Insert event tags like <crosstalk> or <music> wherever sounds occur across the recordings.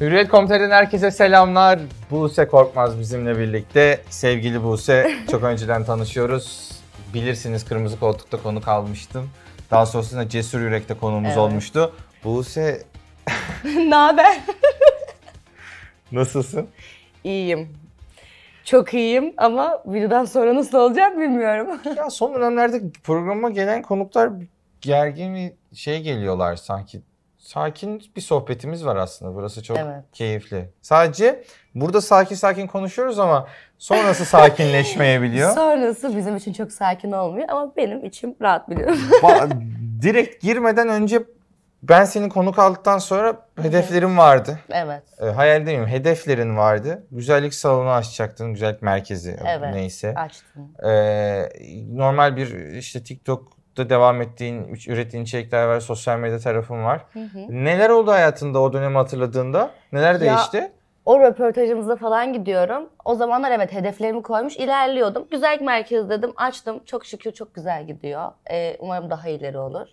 Hürriyet.com.tr'den herkese selamlar. Buse Korkmaz bizimle birlikte. Sevgili Buse, <laughs> çok önceden tanışıyoruz. Bilirsiniz Kırmızı Koltuk'ta konuk almıştım. Daha sonrasında Cesur Yürek'te konuğumuz Evet. olmuştu. Buse <laughs> ne haber? <laughs> nasılsın? İyiyim. Çok iyiyim ama videodan sonra nasıl olacak bilmiyorum. ya son dönemlerde programa gelen konuklar gergin bir şey geliyorlar sanki. Sakin bir sohbetimiz var aslında. Burası çok Evet. keyifli. Sadece burada sakin sakin konuşuyoruz ama sonrası sakinleşmeyebiliyor. <laughs> Sonrası bizim için çok sakin olmuyor ama benim içim rahat biliyorum. Direkt girmeden önce ben senin konuk aldıktan sonra hedeflerim vardı. evet. E, hayal demeyeyim, hedeflerin vardı. Güzellik salonu açacaktın, güzellik merkezi Evet. neyse. Açtım. E, normal bir işte TikTok'ta devam ettiğin, ürettiğin içerikler var, sosyal medya tarafın var. Hı hı. Neler oldu hayatında o dönemi hatırladığında? Neler Ya- değişti? O röportajımıza falan gidiyorum. O zamanlar evet hedeflerimi koymuş ilerliyordum. Güzellik merkezi dedim açtım. Çok şükür çok güzel gidiyor. Ee, umarım daha ileri olur.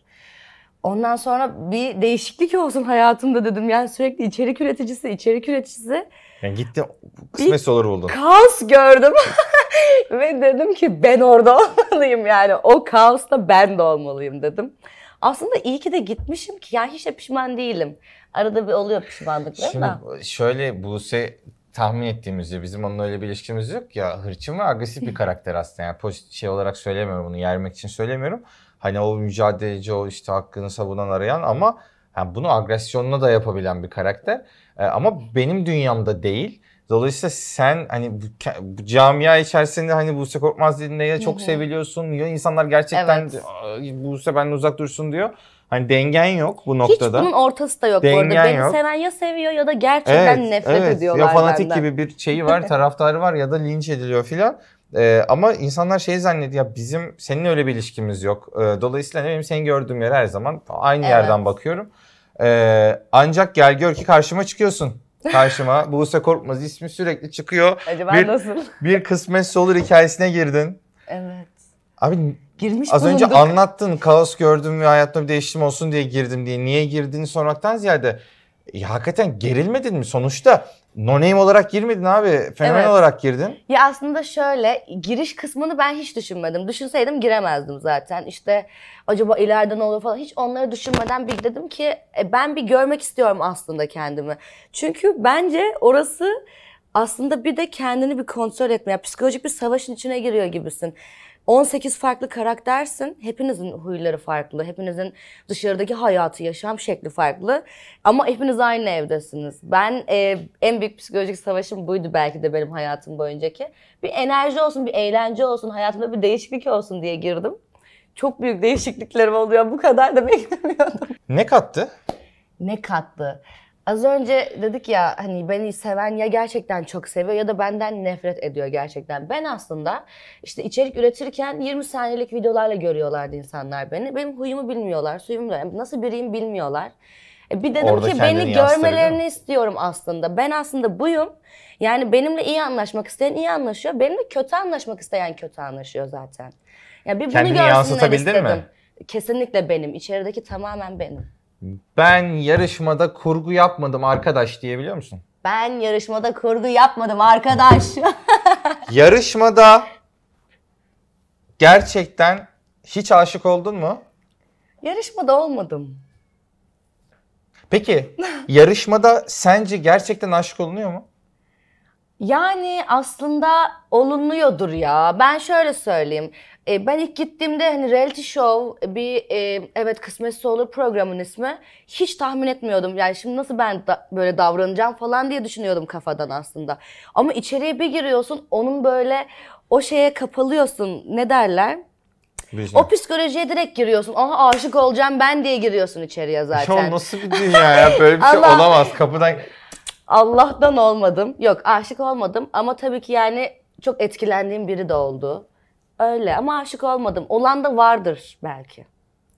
Ondan sonra bir değişiklik olsun hayatımda dedim. Yani sürekli içerik üreticisi, içerik üreticisi. Yani gittin kısmetse olur buldun. kaos gördüm. <laughs> <laughs> Ve dedim ki ben orada olmalıyım yani. O kaosta ben de olmalıyım dedim. Aslında iyi ki de gitmişim ki yani hiç de pişman değilim. Arada bir oluyor pişmanlıklar Şimdi da. şöyle Buse tahmin ettiğimizde bizim onunla öyle bir ilişkimiz yok ya hırçın ve agresif bir karakter aslında yani pozitif şey olarak söylemiyorum bunu yermek için söylemiyorum. Hani o mücadeleci o işte hakkını savunan arayan ama yani bunu agresyonla da yapabilen bir karakter. Ee, ama benim dünyamda değil. Dolayısıyla sen hani bu, bu camia içerisinde hani Buse Korkmaz dediğinde ya çok seviliyorsun ya insanlar gerçekten Evet. "Ay, Buse benden uzak dursun diyor. Hani dengen yok bu Hiç noktada. bunun ortası da yok bu Dengen arada. Beni yok. seven ya seviyor ya da gerçekten nefret ediyorlar Ya fanatik benden. gibi bir şeyi var, <laughs> taraftarı var ya da linç ediliyor filan. Ee, ama insanlar şey zannediyor ya bizim seninle öyle bir ilişkimiz yok. Ee, dolayısıyla ne bileyim seni gördüğüm yer her zaman aynı Evet. yerden bakıyorum. Ee, ancak gel gör ki karşıma çıkıyorsun. Karşıma Buse Korkmaz ismi sürekli çıkıyor. Acaba Bir- nasıl? Bir kısmetse olur hikayesine girdin. Evet. Abi Girmiş az önce bulunduk. anlattın kaos gördüm ve hayatımda bir değişim olsun diye girdim diye. Niye girdiğini sormaktan ziyade ya hakikaten gerilmedin mi? Sonuçta no name olarak girmedin abi. Fenomen Evet. olarak girdin. Ya aslında şöyle giriş kısmını ben hiç düşünmedim. Düşünseydim giremezdim zaten. İşte acaba ileride ne olur falan hiç onları düşünmeden bir dedim ki e, ben bir görmek istiyorum aslında kendimi. Çünkü bence orası aslında bir de kendini bir kontrol etme. Ya, psikolojik bir savaşın içine giriyor gibisin. 18 farklı karaktersin. Hepinizin huyları farklı. Hepinizin dışarıdaki hayatı, yaşam şekli farklı. Ama hepiniz aynı evdesiniz. Ben e, en büyük psikolojik savaşım buydu belki de benim hayatım boyuncaki. Bir enerji olsun, bir eğlence olsun, hayatımda bir değişiklik olsun diye girdim. Çok büyük değişikliklerim oluyor. Bu kadar da beklemiyordum. Ne kattı? Ne kattı? Az önce dedik ya hani beni seven ya gerçekten çok seviyor ya da benden nefret ediyor gerçekten. Ben aslında işte içerik üretirken 20 saniyelik videolarla görüyorlardı insanlar beni. Benim huyumu bilmiyorlar, suyumu da nasıl biriyim bilmiyorlar. E bir dedim Orada ki beni görmelerini istiyorum aslında. Ben aslında buyum. Yani benimle iyi anlaşmak isteyen iyi anlaşıyor. Benimle kötü anlaşmak isteyen kötü anlaşıyor zaten. Ya bir bunu Kendini görsünler yansıtabildin istedim. mi? Kesinlikle benim. İçerideki tamamen benim. Ben yarışmada kurgu yapmadım arkadaş diyebiliyor musun? Ben yarışmada kurgu yapmadım arkadaş. <laughs> Yarışmada gerçekten hiç aşık oldun mu? yarışmada olmadım. Peki yarışmada sence gerçekten aşık olunuyor mu? Yani aslında olunuyordur ya. Ben şöyle söyleyeyim. E, ben ilk gittiğimde hani reality show bir e, evet kısmetse olur programın ismi. Hiç tahmin etmiyordum. Yani şimdi nasıl ben da, böyle davranacağım falan diye düşünüyordum kafadan aslında. Ama içeriye bir giriyorsun onun böyle o şeye kapalıyorsun. Ne derler? O psikolojiye direkt giriyorsun. Aha aşık olacağım ben diye giriyorsun içeriye zaten. Ya nasıl bir dünya ya? Böyle bir şey <laughs> Allah. olamaz. Kapıdan Allah'tan olmadım. Yok aşık olmadım ama tabii ki yani çok etkilendiğim biri de oldu. Öyle ama aşık olmadım. Olan da vardır belki.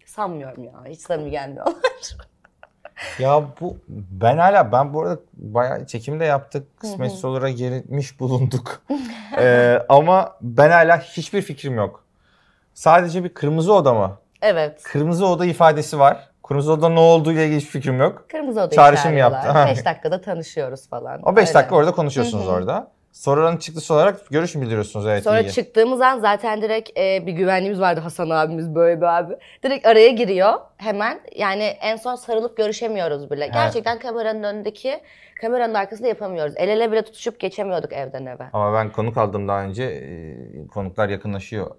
Sanmıyorum ya. Hiç samimi gelmiyorlar. <laughs> Ya bu ben hala ben bu arada bayağı çekimde yaptık. Kısmetsiz olarak girmiş bulunduk. <laughs> Ee, ama ben hala hiçbir fikrim yok. Sadece bir kırmızı oda mı? evet. Kırmızı oda ifadesi var Kırmızı Oda ne olduğu ile ilgili hiçbir fikrim yok. Kırmızı odayı Çağrışım yaptı. 5 dakikada tanışıyoruz falan. O 5 Öyle. dakika orada konuşuyorsunuz orada. Sonranın çıktısı olarak görüş mü bildiriyorsunuz? Evet Sonra iyi. çıktığımız an zaten direkt e, bir güvenliğimiz vardı Hasan abimiz böyle bir abi. Direkt araya giriyor hemen. Yani en son sarılıp görüşemiyoruz bile. Gerçekten kameranın önündeki, kameranın arkasında yapamıyoruz. El ele bile tutuşup geçemiyorduk evden eve. Ama ben konuk aldım daha önce. e, Konuklar yakınlaşıyor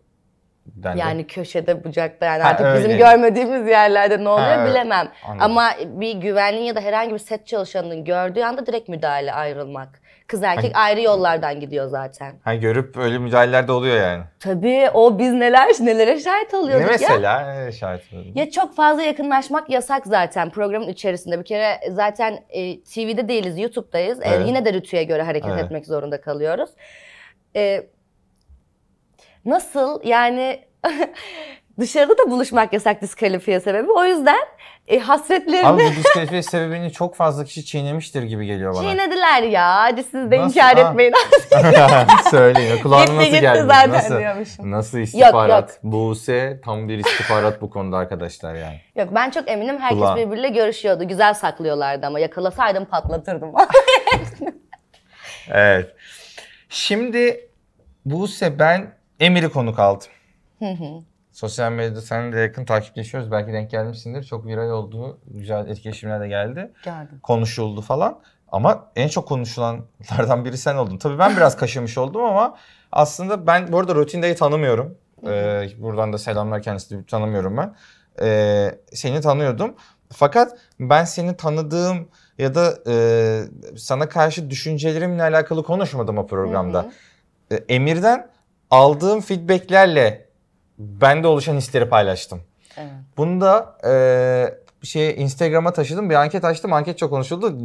dendi. Yani köşede, bucakta yani Ha, artık öyle. bizim görmediğimiz yerlerde ne oluyor Ha, bilemem. Anladım. Ama bir güvenliğin ya da herhangi bir set çalışanının gördüğü anda direkt müdahale ayrılmak. Kız erkek ayrı yollardan gidiyor zaten. Ha, görüp öyle müdahaleler de oluyor yani. Tabii o biz neler nelere şahit Ne oluyorduk ya. mesela? Ne şahit oldun? Ya çok fazla yakınlaşmak yasak zaten programın içerisinde. Bir kere zaten e, TV'de değiliz, YouTube'dayız. E, Evet. yine de rütüye göre hareket Evet. etmek zorunda kalıyoruz. E, nasıl yani <laughs> dışarıda da buluşmak yasak diskalifiye sebebi. O yüzden e, hasretlerini Abi bu <laughs> diskalifiye sebebini çok fazla kişi çiğnemiştir gibi geliyor bana. çiğnediler ya. Hadi siz de Nasıl? inkar Ha. etmeyin. <laughs> Söyleyin. Kulağına Gitti nasıl gitti geldi? zaten nasıl, diyormuşum. nasıl istihbarat? yok. Buse tam bir istihbarat bu konuda arkadaşlar yani. Yok ben çok eminim herkes Kulağın. birbiriyle görüşüyordu. Güzel saklıyorlardı ama yakalasaydım patlatırdım. Evet. Şimdi Buse ben Emir'i konuk aldım. Sosyal medyada seninle de yakın takipleşiyoruz. Belki denk gelmişsindir. Çok viral oldu. Güzel etkileşimler de geldi. Gördüm. Konuşuldu falan. Ama en çok konuşulanlardan biri sen oldun. Tabii ben biraz kaşımış oldum ama aslında ben bu arada Rotinde'yi tanımıyorum. Ee, buradan da selamlar kendisini tanımıyorum ben. Ee, seni tanıyordum. Fakat ben seni tanıdığım ya da e, sana karşı düşüncelerimle alakalı konuşmadım o programda. Hı hı. E, Emir'den aldığım feedbacklerle bende oluşan hisleri paylaştım. Evet. Bunu da e, şey Instagram'a taşıdım. Bir anket açtım. Anket çok konuşuldu.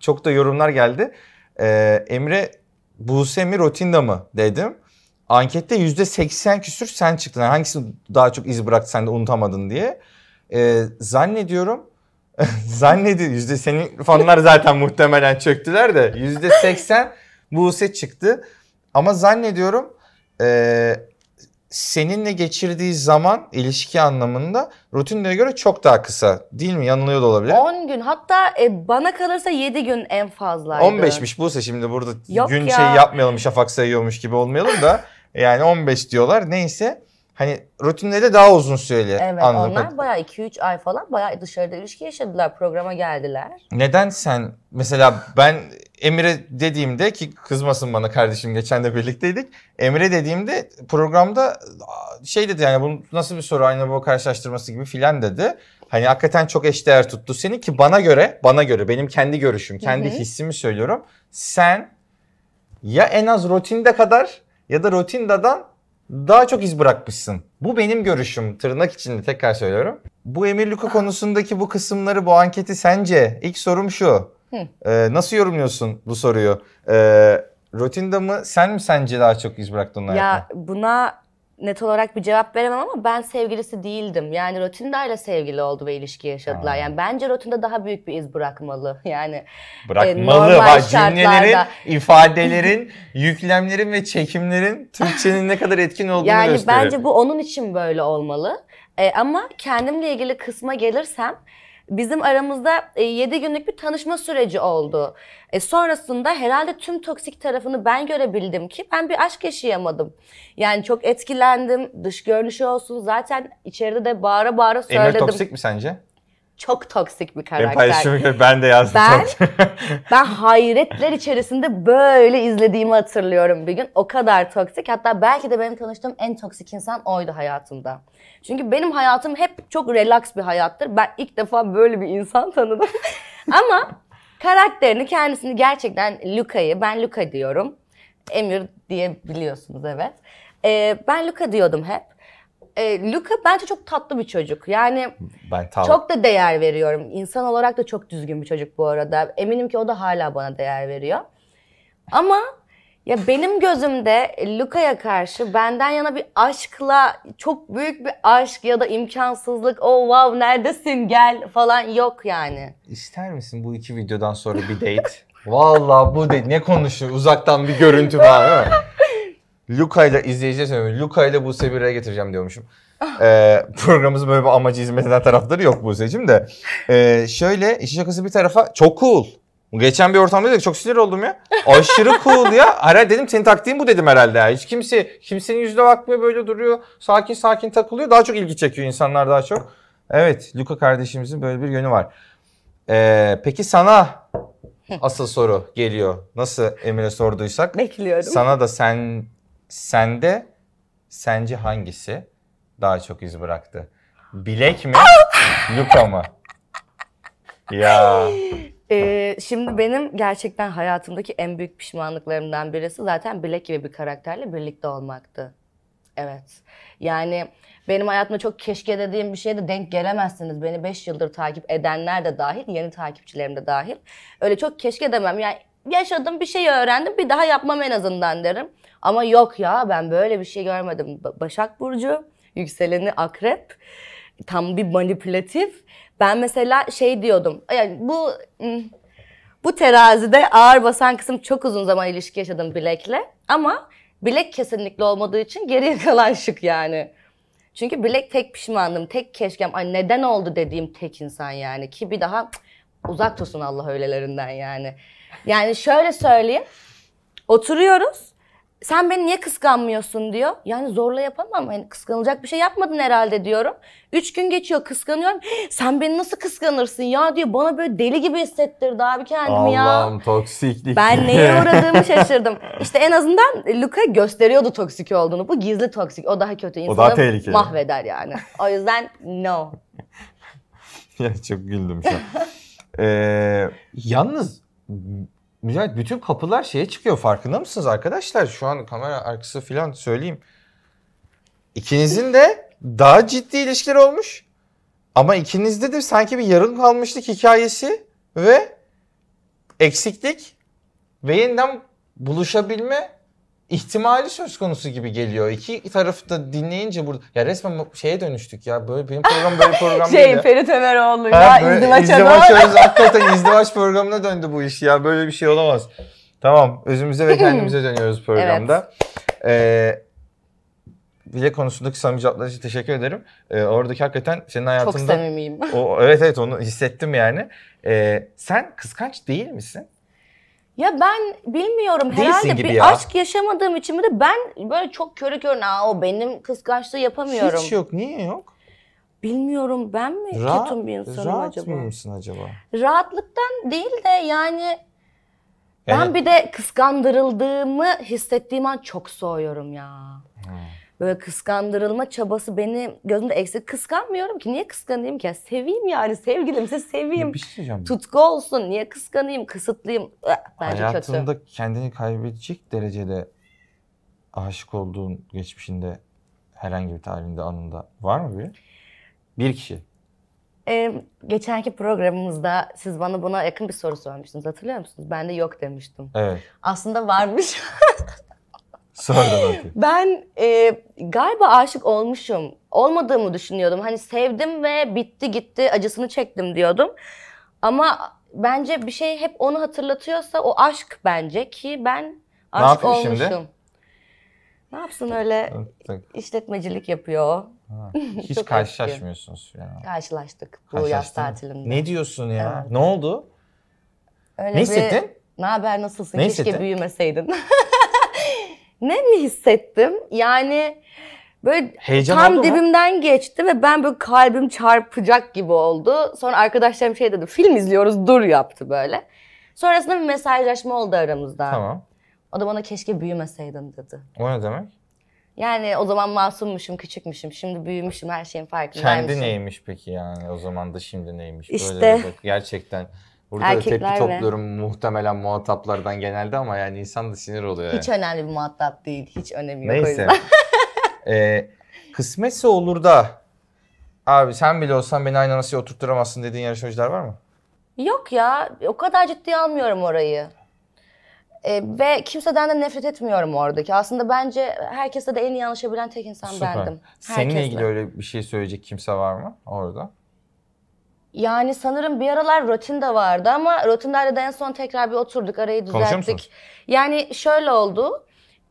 Çok da yorumlar geldi. E, Emre Buse mi Rotinda mı dedim. Ankette %80 küsür sen çıktın. Yani hangisi daha çok iz bıraktı sen de unutamadın diye. E, zannediyorum <laughs> zannediyor yüzde senin fanlar zaten muhtemelen çöktüler de yüzde seksen Buse çıktı. Ama zannediyorum e, seninle geçirdiği zaman ilişki anlamında rutinlere göre çok daha kısa. Değil mi? Yanılıyor da olabilir. 10 gün hatta e, bana kalırsa 7 gün en fazlaydı. 15'miş Buse şimdi burada Yok gün ya. şey yapmayalım şafak sayıyormuş gibi olmayalım da yani 15 diyorlar. Neyse hani rutinleri daha uzun süreli Evet anladım. onlar bayağı 2-3 ay falan bayağı dışarıda ilişki yaşadılar. Programa geldiler. Neden sen mesela ben Emre dediğimde ki kızmasın bana kardeşim geçen de birlikteydik. Emre dediğimde programda şey dedi yani bu nasıl bir soru aynı bu karşılaştırması gibi filan dedi. Hani hakikaten çok eşdeğer tuttu seni ki bana göre bana göre benim kendi görüşüm kendi Hı hı. hissimi söylüyorum. Sen ya en az rotinde kadar ya da rotindadan daha çok iz bırakmışsın. Bu benim görüşüm. Tırnak içinde tekrar söylüyorum. Bu Emir Luka konusundaki bu kısımları, bu anketi sence? İlk sorum şu. Ee, nasıl yorumluyorsun bu soruyu? Ee, Rotinda mı sen mi sence daha çok iz bıraktın Ya buna net olarak bir cevap veremem ama ben sevgilisi değildim. Yani Rotinda ile sevgili oldu ve ilişki yaşadılar. Ha. Yani bence Rotinda daha büyük bir iz bırakmalı. Yani Bırakmalı. normal Bak cümlelerin, ifadelerin, <laughs> yüklemlerin ve çekimlerin Türkçenin ne kadar etkin olduğunu Yani gösteriyor. bence bu onun için böyle olmalı. E, ama kendimle ilgili kısma gelirsem bizim aramızda 7 günlük bir tanışma süreci oldu. E, sonrasında herhalde tüm toksik tarafını ben görebildim ki ben bir aşk yaşayamadım. Yani çok etkilendim. Dış görünüşü olsun. Zaten içeride de bağıra bağıra Emir söyledim. toksik mi sence? Çok toksik bir karakter. paylaşımı göre ben de yazdım. Ben-. <laughs> Ben hayretler içerisinde böyle izlediğimi hatırlıyorum bir gün. O kadar toksik. Hatta belki de benim tanıştığım en toksik insan oydu hayatımda. Çünkü benim hayatım hep çok relax bir hayattır. Ben ilk defa böyle bir insan <laughs> tanıdım. Ama karakterini, kendisini gerçekten Luka'yı, ben Luka diyorum. Emir diye biliyorsunuz evet. Ee, ben Luka diyordum hep. Ee, Luka bence çok tatlı bir çocuk. Yani ben tamam. çok da değer veriyorum. İnsan olarak da çok düzgün bir çocuk bu arada. Eminim ki o da hala bana değer veriyor. Ama ya benim gözümde Luka'ya karşı benden yana bir aşkla çok büyük bir aşk ya da imkansızlık. Oh wow neredesin gel falan yok yani. İster misin bu iki videodan sonra bir date? <laughs> Vallahi bu date ne konuşuyor? Uzaktan bir görüntü var değil mi? Luka ile izleyiciye söylüyorum. Luka ile Buse bir araya getireceğim diyormuşum. ee, programımızın böyle bir amacı hizmet eden tarafları yok Buse'cim de. Ee, şöyle işin şakası bir tarafa çok cool. Geçen bir ortamda dedik çok sinir oldum ya. Aşırı cool ya. Herhalde dedim senin taktiğin bu dedim herhalde. ya. Hiç kimse kimsenin yüzüne bakmıyor böyle duruyor. Sakin sakin takılıyor. Daha çok ilgi çekiyor insanlar daha çok. Evet Luka kardeşimizin böyle bir yönü var. Ee, peki sana asıl soru geliyor. Nasıl Emir'e sorduysak. Bekliyorum. Sana da sen sende sence hangisi daha çok iz bıraktı? Bilek mi? Luka mı? Ya. Ee, şimdi benim gerçekten hayatımdaki en büyük pişmanlıklarımdan birisi zaten Bilek gibi bir karakterle birlikte olmaktı. Evet. Yani benim hayatımda çok keşke dediğim bir şeye de denk gelemezsiniz. Beni 5 yıldır takip edenler de dahil, yeni takipçilerim de dahil. Öyle çok keşke demem. Yani yaşadım bir şey öğrendim bir daha yapmam en azından derim. Ama yok ya ben böyle bir şey görmedim. Ba- Başak Burcu, yükseleni akrep. Tam bir manipülatif. Ben mesela şey diyordum. Yani bu hmm, bu terazide ağır basan kısım çok uzun zaman ilişki yaşadım Bilek'le. Ama Bilek kesinlikle olmadığı için geriye <laughs> kalan şık yani. Çünkü Bilek tek pişmandım, tek keşkem. Ay neden oldu dediğim tek insan yani. Ki bir daha uzak tutsun Allah öylelerinden yani. Yani şöyle söyleyeyim. Oturuyoruz. Sen beni niye kıskanmıyorsun diyor. Yani zorla yapamam. Yani kıskanılacak bir şey yapmadın herhalde diyorum. Üç gün geçiyor kıskanıyorum. Sen beni nasıl kıskanırsın ya diyor. Bana böyle deli gibi hissettirdi abi kendimi ya. Allah'ım toksiklik. Ben neye <laughs> uğradığımı şaşırdım. İşte en azından Luka gösteriyordu toksik olduğunu. Bu gizli toksik. O daha kötü. İnsanı daha tehlikeli. mahveder yani. O yüzden no. <laughs> ya çok güldüm şu an. Ee, yalnız Mücahit bütün kapılar şeye çıkıyor farkında mısınız arkadaşlar? Şu an kamera arkası falan söyleyeyim. İkinizin de daha ciddi ilişkiler olmuş. Ama ikinizde de sanki bir yarım kalmışlık hikayesi ve eksiklik ve yeniden buluşabilme ihtimali söz konusu gibi geliyor. İki tarafı da dinleyince burada ya resmen şeye dönüştük ya böyle benim program böyle <laughs> program değil Şey. Ferit Ömeroğlu Ha, ya böyle izdivaç izdivaç hakikaten izdivaç programına döndü bu iş ya. Böyle bir şey olamaz. Tamam özümüze ve kendimize <laughs> dönüyoruz programda. Ee, bile konusundaki samimi cevaplar için teşekkür ederim. Ee, oradaki hakikaten senin Çok hayatında... samimiyim. o, evet evet onu hissettim yani. Ee, sen kıskanç değil misin? Ya ben bilmiyorum Değilsin herhalde gibi bir ya. aşk yaşamadığım için mi de ben böyle çok körü körüne Aa, o benim kıskançlığı yapamıyorum. Hiç yok. Niye yok? Bilmiyorum ben mi Rahat, ketum bir insanım rahat acaba? mısın acaba? Rahatlıktan değil de yani ben Yani- bir de kıskandırıldığımı hissettiğim an çok soğuyorum ya. Böyle kıskandırılma çabası beni gözümde eksik. Kıskanmıyorum ki. Niye kıskanayım ki? Seveyim yani. Sevgilimse seveyim. Bir şey diyeceğim. Tutku olsun. Niye kıskanayım? Kısıtlayayım. Eh, Bence kötü. Hayatında kendini kaybedecek derecede aşık olduğun geçmişinde herhangi bir tarihinde anında var mı bir? Bir kişi. Ee, geçenki programımızda siz bana buna yakın bir soru sormuştunuz. Hatırlıyor musunuz? Ben de yok demiştim. Evet. Aslında varmış. <laughs> Sonradan okuyayım. Ben e, galiba aşık olmuşum. Olmadığımı düşünüyordum. Hani sevdim ve bitti gitti acısını çektim diyordum. Ama bence bir şey hep onu hatırlatıyorsa o aşk bence ki ben aşık yapıyor olmuşum. şimdi? Ne yapsın öyle işletmecilik yapıyor. Ha, <laughs> Hiç Çok karşılaşmıyorsunuz yani. Karşılaştık bu yaz Karşılaştın mı? tatilinde. Ne diyorsun ya? Ne oldu? Öyle Ne bir, hissettin? Ne haber nasılsın? Ne Keşke hissettin? büyümeseydin. <laughs> ne mi hissettim? Yani böyle Heyecan tam oldu mu? dibimden geçti ve ben böyle kalbim çarpacak gibi oldu. Sonra arkadaşlarım şey dedi film izliyoruz dur yaptı böyle. Sonrasında bir mesajlaşma oldu aramızda. Tamam. O da bana keşke büyümeseydin dedi. O ne demek? Yani o zaman masummuşum, küçükmüşüm. Şimdi büyümüşüm, her şeyin farkındaymışım. Kendi neymiş peki yani o zaman da şimdi neymiş? İşte. Böyle gerçekten. Burada da Erkekler tepki ve- topluyorum muhtemelen muhataplardan genelde ama yani insan da sinir oluyor. Hiç önemli bir muhatap değil. Hiç önemi yok o Neyse. yüzden. <laughs> ee, kısmetse olur da abi sen bile olsan beni aynı nasıl oturtturamazsın dediğin yarışmacılar var mı? Yok ya o kadar ciddiye almıyorum orayı. Ee, ve kimseden de nefret etmiyorum oradaki. Aslında bence herkesle de en iyi anlaşabilen tek insan Süper. bendim. Seninle Herkesle. ilgili öyle bir şey söyleyecek kimse var mı orada? Yani sanırım bir aralar rutin de vardı ama rutinlerle de en son tekrar bir oturduk arayı Konuşuyor düzelttik. Yani şöyle oldu.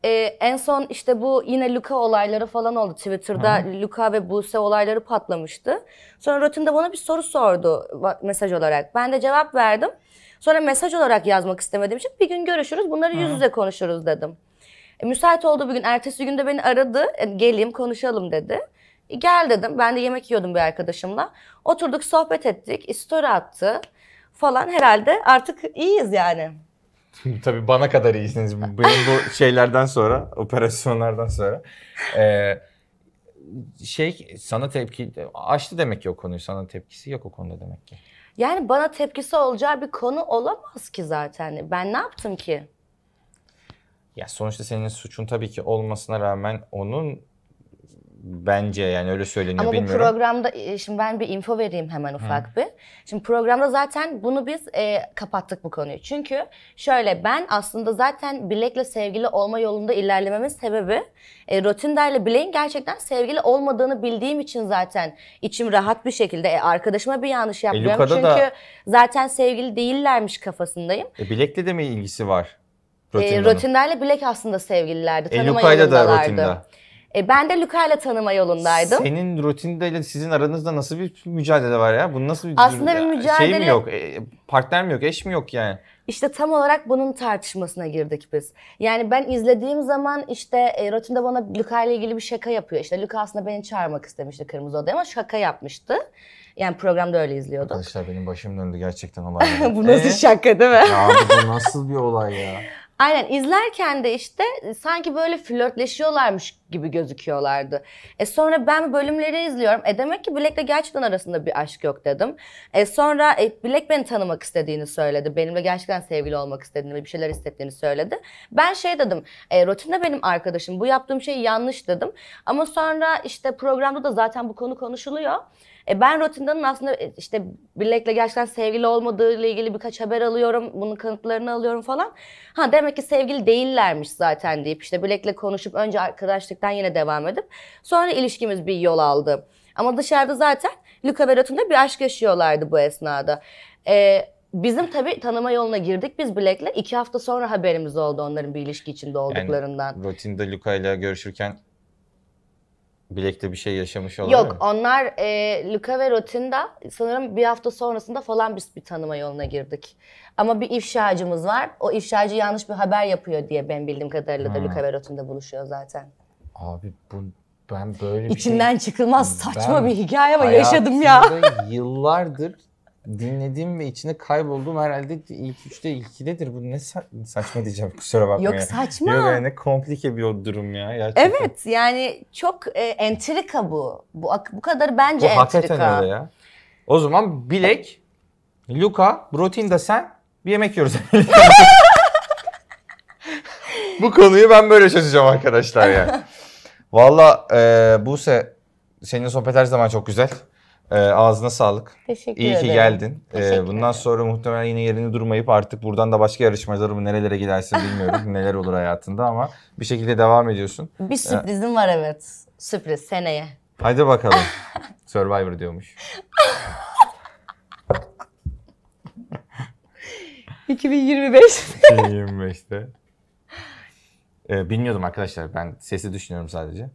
e, en son işte bu yine Luka olayları falan oldu. Twitter'da Luka ve Buse olayları patlamıştı. Sonra Rotin de bana bir soru sordu va- mesaj olarak. Ben de cevap verdim. Sonra mesaj olarak yazmak istemediğim için bir gün görüşürüz bunları yüz yüze konuşuruz dedim. E, müsait olduğu bir gün ertesi günde beni aradı. E, geleyim konuşalım dedi. E, gel dedim. Ben de yemek yiyordum bir arkadaşımla. Oturduk sohbet ettik. Story attı falan. Herhalde artık iyiyiz yani. <laughs> Tabii bana kadar iyisiniz. Benim bu şeylerden sonra, operasyonlardan sonra. Ee, şey sana tepki açtı demek ki o konuyu. Sana tepkisi yok o konuda demek ki. Yani bana tepkisi olacağı bir konu olamaz ki zaten. Ben ne yaptım ki? Ya sonuçta senin suçun tabii ki olmasına rağmen onun bence yani öyle söyleniyor Ama bu bilmiyorum. programda e, şimdi ben bir info vereyim hemen ufak bir. Şimdi programda zaten bunu biz e, kapattık bu konuyu. Çünkü şöyle ben aslında zaten Bilek'le sevgili olma yolunda ilerlememin sebebi e, Rotinda ile Bilek'in gerçekten sevgili olmadığını bildiğim için zaten içim rahat bir şekilde e, arkadaşıma bir yanlış yapmıyorum. Luka'da Çünkü da- zaten sevgili değillermiş kafasındayım. E, Bilek'le de mi ilgisi var? E? Rotinda ile Bilek aslında sevgililerdi. E, Tanıma Luka'yla da. Rotinda. E, ben de Luka ile tanıma yolundaydım. Senin Rotinda ile sizin aranızda nasıl bir mücadele var ya? Bu nasıl bir Aslında bir Şey mücadele- mi yok? E, partner mi yok? Eş mi yok yani? İşte tam olarak bunun tartışmasına girdik biz. Yani ben izlediğim zaman işte e, Rotinda bana Luka ile ilgili bir şaka yapıyor. İşte Luka aslında beni çağırmak istemişti Kırmızı Oda'ya ama şaka yapmıştı. Yani programda öyle izliyorduk. Arkadaşlar benim başım döndü gerçekten <laughs> olay. Bu nasıl Ee? şaka değil mi? Ya bu nasıl bir olay ya? Aynen izlerken de işte sanki böyle flörtleşiyorlarmış gibi gözüküyorlardı. E sonra ben bölümleri izliyorum. E demek ki Black'le gerçekten arasında bir aşk yok dedim. E sonra e, Black beni tanımak istediğini söyledi. Benimle gerçekten sevgili olmak istediğini ve bir şeyler hissettiğini söyledi. Ben şey dedim. E, Rotinde benim arkadaşım. Bu yaptığım şey yanlış dedim. Ama sonra işte programda da zaten bu konu konuşuluyor. E ben Rotinda'nın aslında e, işte Black'le gerçekten sevgili olmadığı ile ilgili birkaç haber alıyorum. Bunun kanıtlarını alıyorum falan. Ha demek ki sevgili değillermiş zaten deyip işte Black'le konuşup önce arkadaşlıktan yine devam edip sonra ilişkimiz bir yol aldı. Ama dışarıda zaten Luca ve Rotinda bir aşk yaşıyorlardı bu esnada. E, bizim tabii tanıma yoluna girdik biz Black'le. iki hafta sonra haberimiz oldu onların bir ilişki içinde olduklarından. Rotinda Luka ile görüşürken Bilek'te bir şey yaşamış olabilir Yok mi? onlar e, Luca ve Rotinda sanırım bir hafta sonrasında falan biz bir tanıma yoluna girdik. Ama bir ifşacımız var. O ifşacı yanlış bir haber yapıyor diye ben bildiğim kadarıyla da Ha. Luca ve Rotinda buluşuyor zaten. Abi bu ben böyle bir İçinden şey... çıkılmaz saçma Ben bir hikaye ama yaşadım ya. hayatımda yıllardır dinlediğim ve içine kaybolduğum herhalde ilk üçte ilkidedir. Bu ne sa- saçma diyeceğim kusura bakmayın. Yok saçma. Yok yani ne komplike bir durum ya. Gerçekten. Evet yani çok e, entrika bu. Bu bu kadar bence Bu hakikaten entrika. öyle ya. O zaman Bilek, Luka, Brotinda sen bir yemek yiyoruz. <laughs> Bu konuyu ben böyle çözeceğim arkadaşlar yani. <laughs> Valla e, Buse senin sohbet her zaman çok güzel. E, ağzına sağlık. Teşekkür İyi ederim. ki geldin. E, bundan ederim. sonra muhtemelen yine yerini durmayıp artık buradan da başka yarışmacılar mı nerelere gidersin bilmiyorum. <laughs> neler olur hayatında ama bir şekilde devam ediyorsun. Bir sürprizim var evet. Sürpriz seneye. Hadi bakalım. <laughs> Survivor diyormuş. <laughs> 2025. 25'te. Ee, bilmiyordum arkadaşlar. Ben sesi düşünüyorum sadece.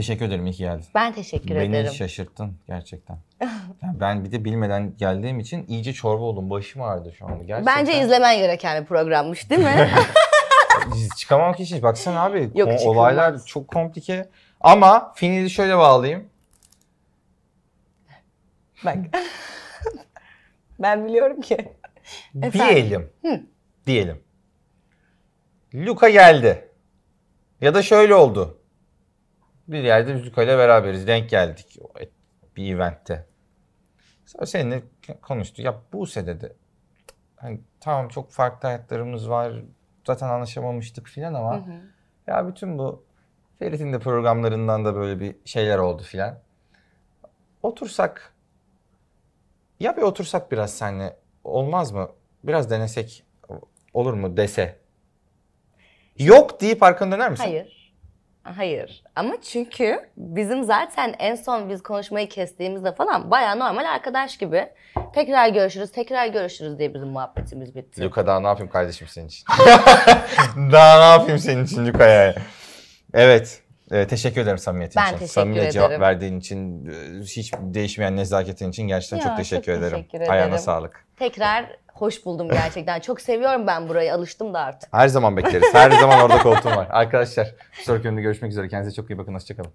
Teşekkür ederim. iyi ki geldin. Ben teşekkür Beni ederim. şaşırttın gerçekten. <laughs> Yani ben bir de bilmeden geldiğim için iyice çorba oldum. Başım ağrıdı şu anda. Gerçekten. Bence izlemen gereken bir programmış değil mi? <laughs> Çıkamam ki hiç. Baksana abi. Yok, çıkılmaz. olaylar çok komplike. Ama finali şöyle bağlayayım. Bak. <laughs> ben biliyorum ki. Efendim? Diyelim. Diyelim. Luka geldi. Ya da şöyle oldu. Bir yerde biz Luka ile beraberiz. Denk geldik. Bir eventte. Sonra seninle konuştuk. Ya Buse dedi. Hani, tamam çok farklı hayatlarımız var. Zaten anlaşamamıştık filan ama ya bütün bu Ferit'in de programlarından da böyle bir şeyler oldu filan. Otursak ya bir otursak biraz seninle olmaz mı? Biraz denesek olur mu dese. Yok deyip arkanı döner misin? Hayır. Hayır. Ama çünkü bizim zaten en son biz konuşmayı kestiğimizde falan bayağı normal arkadaş gibi tekrar görüşürüz, tekrar görüşürüz diye bizim muhabbetimiz bitti. Luka daha ne yapayım kardeşim senin için? <laughs> daha ne yapayım senin için Luka yani? Evet. E, teşekkür ederim samimiyetin Ben için. teşekkür Samimiyle cevap ederim. verdiğin için, e, hiç değişmeyen nezaketin için gerçekten Ya, çok çok teşekkür ederim. teşekkür Ayağına ederim. sağlık. Tekrar hoş buldum gerçekten. Çok seviyorum ben burayı. Alıştım da artık. Her zaman bekleriz. Her zaman orada koltuğum var. Arkadaşlar, bir sonraki bölümde görüşmek üzere. Kendinize çok iyi bakın. Hoşçakalın.